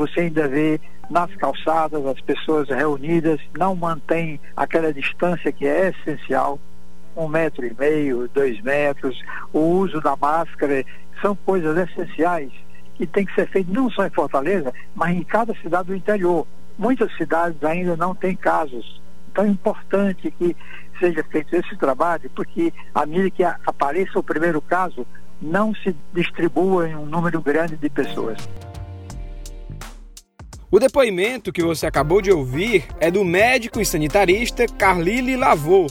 Você ainda vê nas calçadas as pessoas reunidas, não mantém aquela distância que é essencial, um metro e meio, dois metros, o uso da máscara, são coisas essenciais que tem que ser feito não só em Fortaleza, mas em cada cidade do interior. Muitas cidades ainda não têm casos. Então é importante que seja feito esse trabalho, porque à medida que apareça o primeiro caso, não se distribua em um número grande de pessoas. O depoimento que você acabou de ouvir é do médico e sanitarista Carlile Lavor.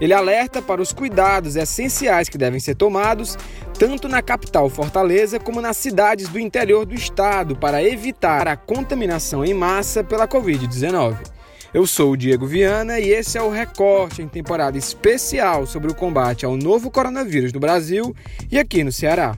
Ele alerta para os cuidados essenciais que devem ser tomados tanto na capital Fortaleza como nas cidades do interior do estado para evitar a contaminação em massa pela Covid-19. Eu sou o Diego Viana e esse é o Recorte em temporada especial sobre o combate ao novo coronavírus no Brasil e aqui no Ceará.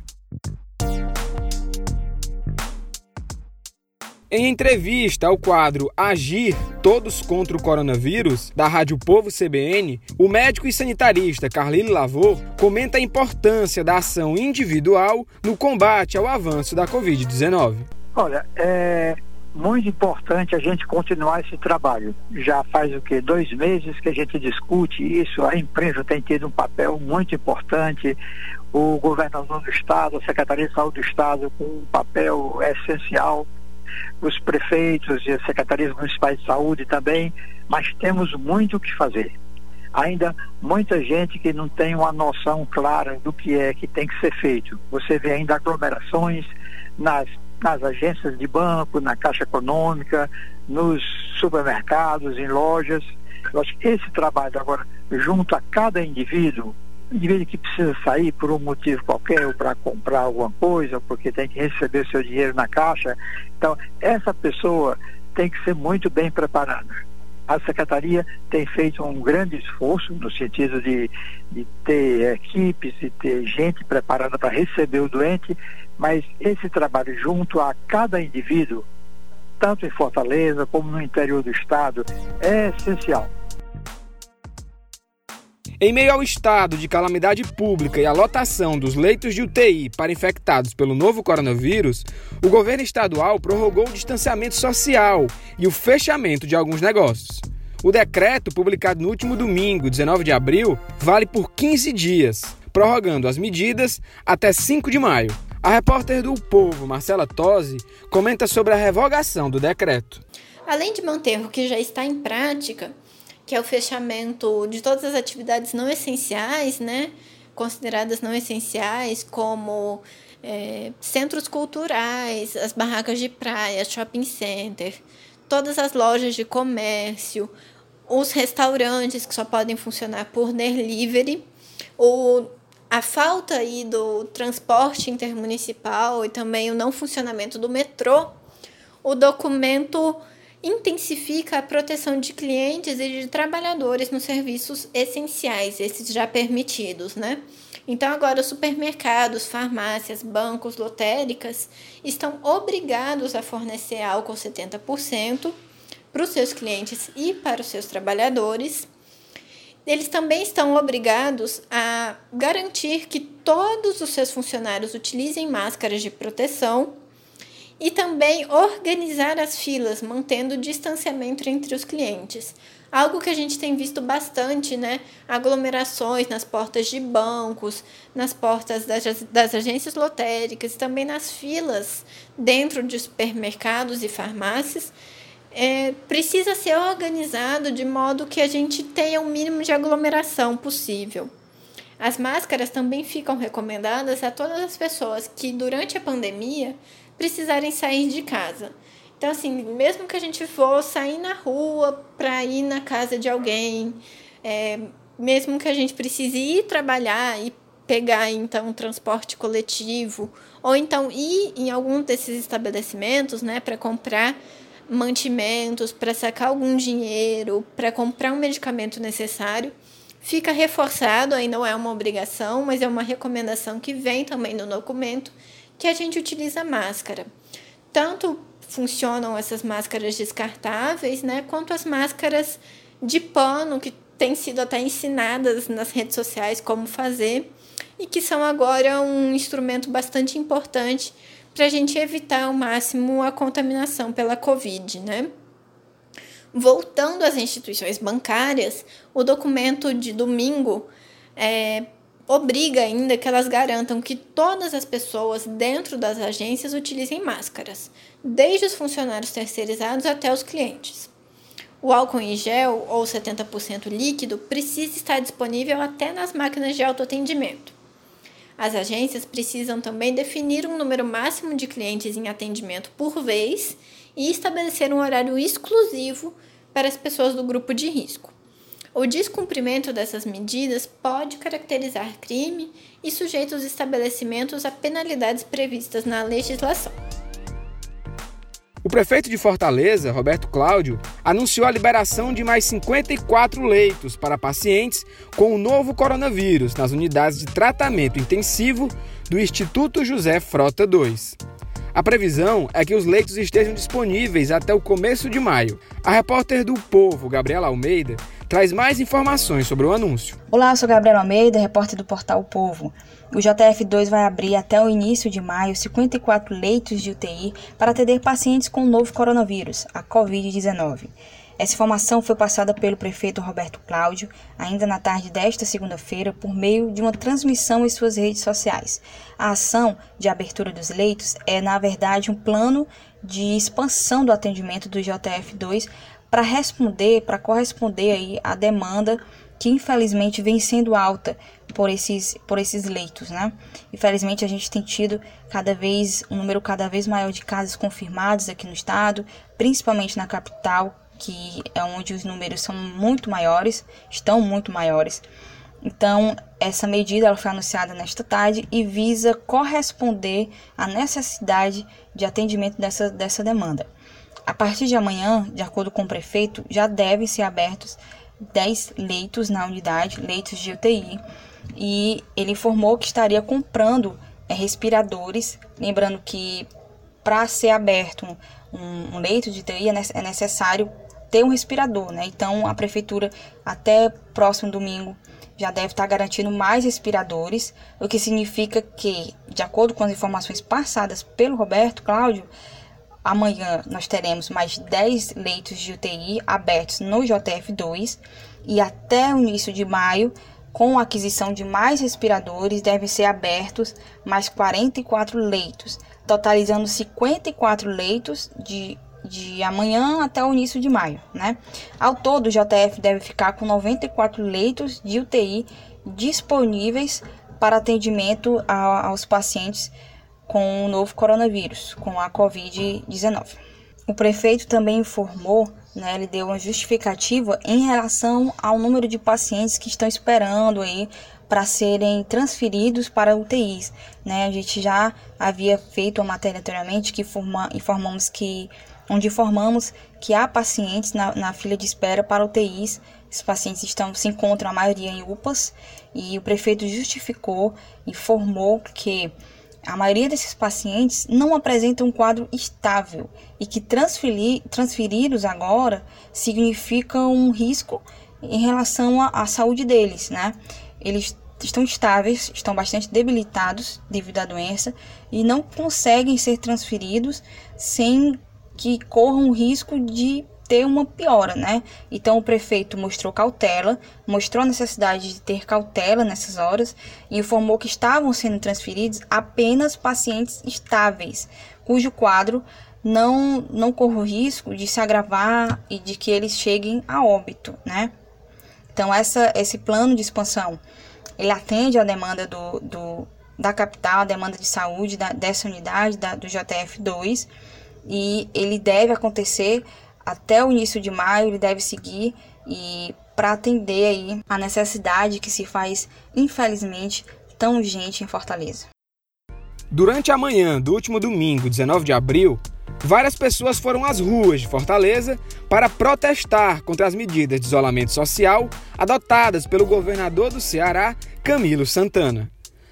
Em entrevista ao quadro Agir Todos contra o Coronavírus, da Rádio Povo CBN, o médico e sanitarista Carlile Lavor comenta a importância da ação individual no combate ao avanço da Covid-19. Olha, é muito importante a gente continuar esse trabalho. Já faz o que? Dois meses que a gente discute isso, a imprensa tem tido um papel muito importante, o governador do Estado, a Secretaria de Saúde do Estado, com um papel essencial os prefeitos e as secretarias municipais de saúde também, mas temos muito o que fazer. Ainda muita gente que não tem uma noção clara do que é que tem que ser feito. Você vê ainda aglomerações nas, nas agências de banco, na Caixa Econômica, nos supermercados, em lojas. Eu acho que esse trabalho agora, junto a cada indivíduo, indivíduo que precisa sair por um motivo qualquer, ou para comprar alguma coisa, ou porque tem que receber seu dinheiro na caixa. Então, essa pessoa tem que ser muito bem preparada. A secretaria tem feito um grande esforço no sentido de, de ter equipes e ter gente preparada para receber o doente, mas esse trabalho junto a cada indivíduo, tanto em Fortaleza como no interior do estado, é essencial. Em meio ao estado de calamidade pública e à lotação dos leitos de UTI para infectados pelo novo coronavírus, o governo estadual prorrogou o distanciamento social e o fechamento de alguns negócios. O decreto, publicado no último domingo, 19 de abril, vale por 15 dias, prorrogando as medidas até 5 de maio. A repórter do Povo, Marcela Tosi, comenta sobre a revogação do decreto. Além de manter o que já está em prática, que é o fechamento de todas as atividades não essenciais, né? Consideradas não essenciais, como é, centros culturais, as barracas de praia, shopping center, todas as lojas de comércio, os restaurantes que só podem funcionar por delivery, o, a falta aí do transporte intermunicipal e também o não funcionamento do metrô, o documento intensifica a proteção de clientes e de trabalhadores nos serviços essenciais, esses já permitidos, né? Então, agora, os supermercados, farmácias, bancos, lotéricas estão obrigados a fornecer álcool 70% para os seus clientes e para os seus trabalhadores. Eles também estão obrigados a garantir que todos os seus funcionários utilizem máscaras de proteção e também organizar as filas, mantendo o distanciamento entre os clientes. Algo que a gente tem visto bastante, né? Aglomerações nas portas de bancos, nas portas das, das agências lotéricas, também nas filas dentro de supermercados e farmácias. É, precisa ser organizado de modo que a gente tenha o um mínimo de aglomeração possível. As máscaras também ficam recomendadas a todas as pessoas que, durante a pandemia, precisarem sair de casa. Então, assim, mesmo que a gente for sair na rua para ir na casa de alguém, é, mesmo que a gente precise ir trabalhar e pegar, então, um transporte coletivo, ou então ir em algum desses estabelecimentos, né, para comprar mantimentos, para sacar algum dinheiro, para comprar um medicamento necessário, fica reforçado, aí não é uma obrigação, mas é uma recomendação que vem também no documento que a gente utiliza máscara. Tanto funcionam essas máscaras descartáveis, né, quanto as máscaras de pano que têm sido até ensinadas nas redes sociais como fazer e que são agora um instrumento bastante importante para a gente evitar ao máximo a contaminação pela Covid, né? Voltando às instituições bancárias, o documento de domingo é, obriga ainda que elas garantam que todas as pessoas dentro das agências utilizem máscaras, desde os funcionários terceirizados até os clientes. O álcool em gel ou 70% líquido precisa estar disponível até nas máquinas de autoatendimento. As agências precisam também definir um número máximo de clientes em atendimento por vez e estabelecer um horário exclusivo para as pessoas do grupo de risco. O descumprimento dessas medidas pode caracterizar crime e sujeita os estabelecimentos a penalidades previstas na legislação. O prefeito de Fortaleza, Roberto Cláudio, anunciou a liberação de mais 54 leitos para pacientes com o novo coronavírus nas unidades de tratamento intensivo do Instituto José Frota II. A previsão é que os leitos estejam disponíveis até o começo de maio. A repórter do Povo, Gabriela Almeida, traz mais informações sobre o anúncio. Olá, eu sou Gabriela Almeida, repórter do portal o Povo. O JF2 vai abrir até o início de maio 54 leitos de UTI para atender pacientes com o novo coronavírus, a Covid-19. Essa informação foi passada pelo prefeito Roberto Cláudio ainda na tarde desta segunda-feira por meio de uma transmissão em suas redes sociais. A ação de abertura dos leitos é, na verdade, um plano de expansão do atendimento do JF2 para responder, para corresponder aí à demanda que infelizmente vem sendo alta por esses, por esses leitos, né? Infelizmente a gente tem tido cada vez um número cada vez maior de casos confirmados aqui no estado, principalmente na capital, que é onde os números são muito maiores, estão muito maiores. Então, essa medida ela foi anunciada nesta tarde e visa corresponder à necessidade de atendimento dessa, dessa demanda. A partir de amanhã, de acordo com o prefeito, já devem ser abertos 10 leitos na unidade, leitos de UTI, e ele informou que estaria comprando é, respiradores, lembrando que para ser aberto um, um, leito de UTI é, é necessário ter um respirador, né? Então a prefeitura até próximo domingo já deve estar garantindo mais respiradores, o que significa que, de acordo com as informações passadas pelo Roberto Cláudio, amanhã nós teremos mais 10 leitos de UTI abertos no JF2 e até o início de maio, com a aquisição de mais respiradores, devem ser abertos mais 44 leitos, totalizando 54 leitos de de amanhã até o início de maio, né? Ao todo, o JF deve ficar com 94 leitos de UTI disponíveis para atendimento a, aos pacientes com o novo coronavírus, com a Covid-19. O prefeito também informou, né, ele deu uma justificativa em relação ao número de pacientes que estão esperando aí para serem transferidos para UTIs. Né? A gente já havia feito uma matéria anteriormente que informa, informamos que onde informamos que há pacientes na, na fila de espera para UTIs. Esses pacientes estão, se encontram a maioria em UPAs e o prefeito justificou, informou que a maioria desses pacientes não apresenta um quadro estável e que transferir, transferi-los agora significa um risco em relação à, à saúde deles, né? Eles estão estáveis, estão bastante debilitados devido à doença e não conseguem ser transferidos sem que corram o risco de ter uma piora, né? Então o prefeito mostrou cautela, mostrou a necessidade de ter cautela nessas horas e informou que estavam sendo transferidos apenas pacientes estáveis, cujo quadro não não corre o risco de se agravar e de que eles cheguem a óbito, né? Então essa esse plano de expansão ele atende à demanda do, do da capital, a demanda de saúde da, dessa unidade da, do JF2 e ele deve acontecer até o início de maio, ele deve seguir e para atender aí a necessidade que se faz, infelizmente, tão urgente em Fortaleza. Durante a manhã do último domingo, 19 de abril, várias pessoas foram às ruas de Fortaleza para protestar contra as medidas de isolamento social adotadas pelo governador do Ceará, Camilo Santana.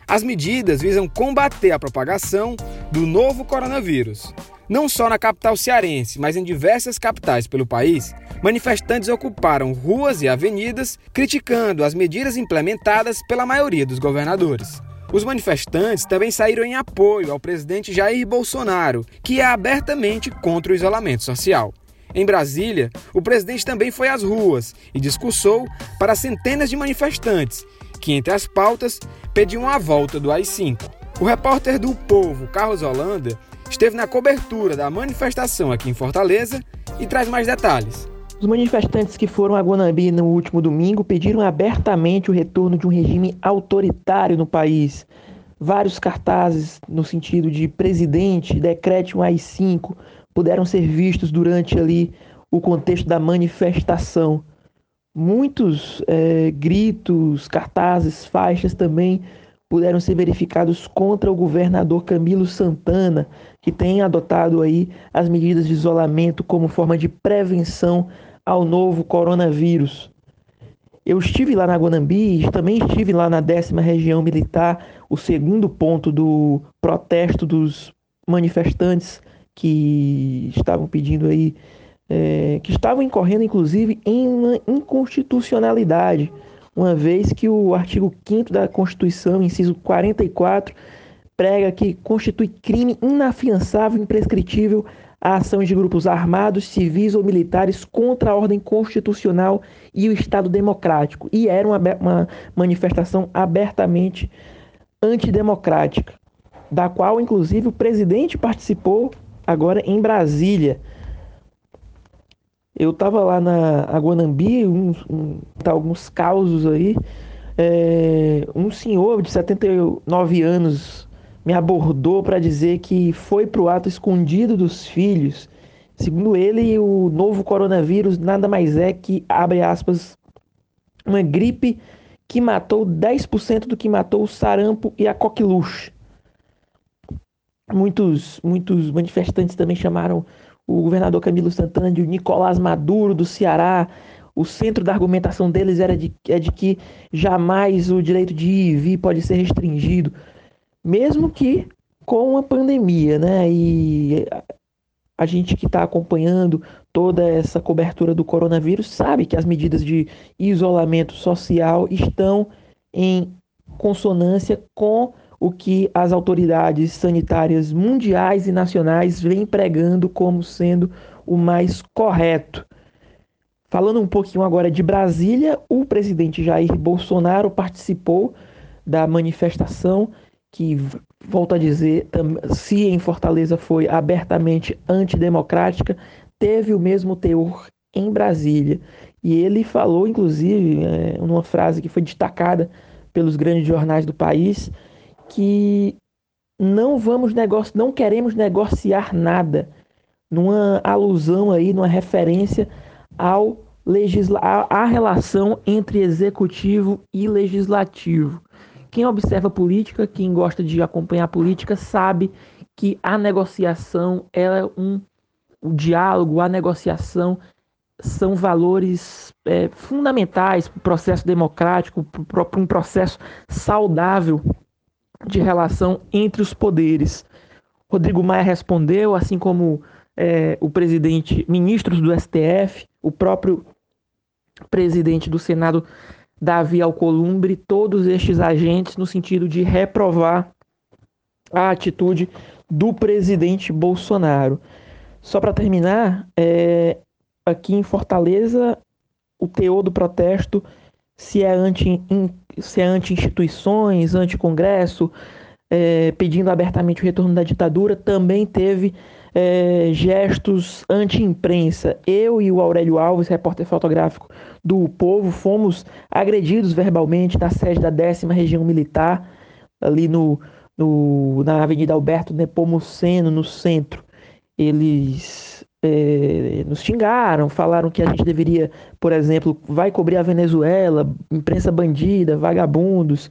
As medidas visam combater a propagação do novo coronavírus. Não só na capital cearense, mas em diversas capitais pelo país, manifestantes ocuparam ruas e avenidas criticando as medidas implementadas pela maioria dos governadores. Os manifestantes também saíram em apoio ao presidente Jair Bolsonaro, que é abertamente contra o isolamento social. Em Brasília, o presidente também foi às ruas e discursou para centenas de manifestantes, que, entre as pautas, pediam a volta do AI-5. O repórter do Povo, Carlos Holanda, esteve na cobertura da manifestação aqui em Fortaleza e traz mais detalhes. Os manifestantes que foram a Guanambi no último domingo pediram abertamente o retorno de um regime autoritário no país. Vários cartazes no sentido de presidente, decrete um AI-5, puderam ser vistos durante ali o contexto da manifestação. Muitos é, gritos, cartazes, faixas também puderam ser verificados contra o governador Camilo Santana, que tem adotado aí as medidas de isolamento como forma de prevenção ao novo coronavírus. Eu estive lá na Guanambi, também estive lá na décima região militar, o segundo ponto do protesto dos manifestantes que estavam pedindo aí, é, que estavam incorrendo inclusive em uma inconstitucionalidade uma vez que o artigo 5 da Constituição, inciso 44, prega que constitui crime inafiançável e imprescritível a ação de grupos armados, civis ou militares contra a ordem constitucional e o Estado democrático. E era uma, uma manifestação abertamente antidemocrática, da qual, inclusive, o presidente participou agora em Brasília. Eu estava lá na Aguanambi, um, um, tá, alguns causos aí. É, um senhor de 79 anos me abordou para dizer que foi para o ato escondido dos filhos. Segundo ele, o novo coronavírus nada mais é que, abre aspas, uma gripe que matou 10% do que matou o sarampo e a coqueluche. Muitos, muitos manifestantes também chamaram o governador Camilo Santana de Nicolás Maduro do Ceará. O centro da argumentação deles era de, é de que jamais o direito de ir e vir pode ser restringido, mesmo que com a pandemia, né? E a gente que está acompanhando toda essa cobertura do coronavírus sabe que as medidas de isolamento social estão em consonância com o que as autoridades sanitárias mundiais e nacionais vêm pregando como sendo o mais correto. Falando um pouquinho agora de Brasília, o presidente Jair Bolsonaro participou da manifestação que, volto a dizer, se em Fortaleza foi abertamente antidemocrática, teve o mesmo teor em Brasília. E ele falou, inclusive, é, numa frase que foi destacada pelos grandes jornais do país, que não vamos negociar, não queremos negociar nada, numa alusão aí, numa referência ao legisla à relação entre executivo e legislativo. Quem observa política, quem gosta de acompanhar política, sabe que a negociação é um o diálogo, a negociação são valores é, fundamentais para o processo democrático, para um processo saudável de relação entre os poderes. Rodrigo Maia respondeu, assim como é, o presidente, ministros do STF, o próprio presidente do Senado, Davi Alcolumbre, todos estes agentes no sentido de reprovar a atitude do presidente Bolsonaro. Só para terminar, é, aqui em Fortaleza, o teor do protesto se é anti, se é anti-instituições, anti-congresso, é, pedindo abertamente o retorno da ditadura, também teve é, gestos anti-imprensa. Eu e o Aurélio Alves, repórter fotográfico do Povo, fomos agredidos verbalmente na sede da décima região militar, ali no, no, na Avenida Alberto Nepomuceno, no centro. Eles é, nos xingaram, falaram que a gente deveria, por exemplo, vai cobrir a Venezuela, imprensa bandida, vagabundos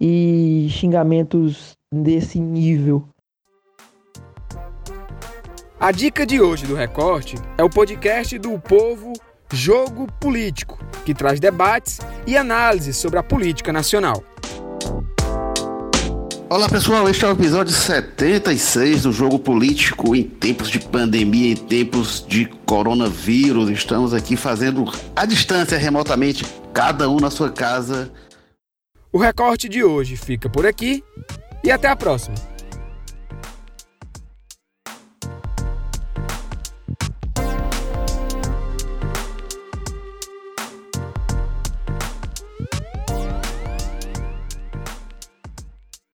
e xingamentos desse nível. A dica de hoje do Recorte é o podcast do Povo Jogo Político, que traz debates e análises sobre a política nacional. Olá pessoal, este é o episódio 76 do Jogo Político em tempos de pandemia, em tempos de coronavírus. Estamos aqui fazendo à distância, remotamente, cada um na sua casa. O recorte de hoje fica por aqui e até a próxima.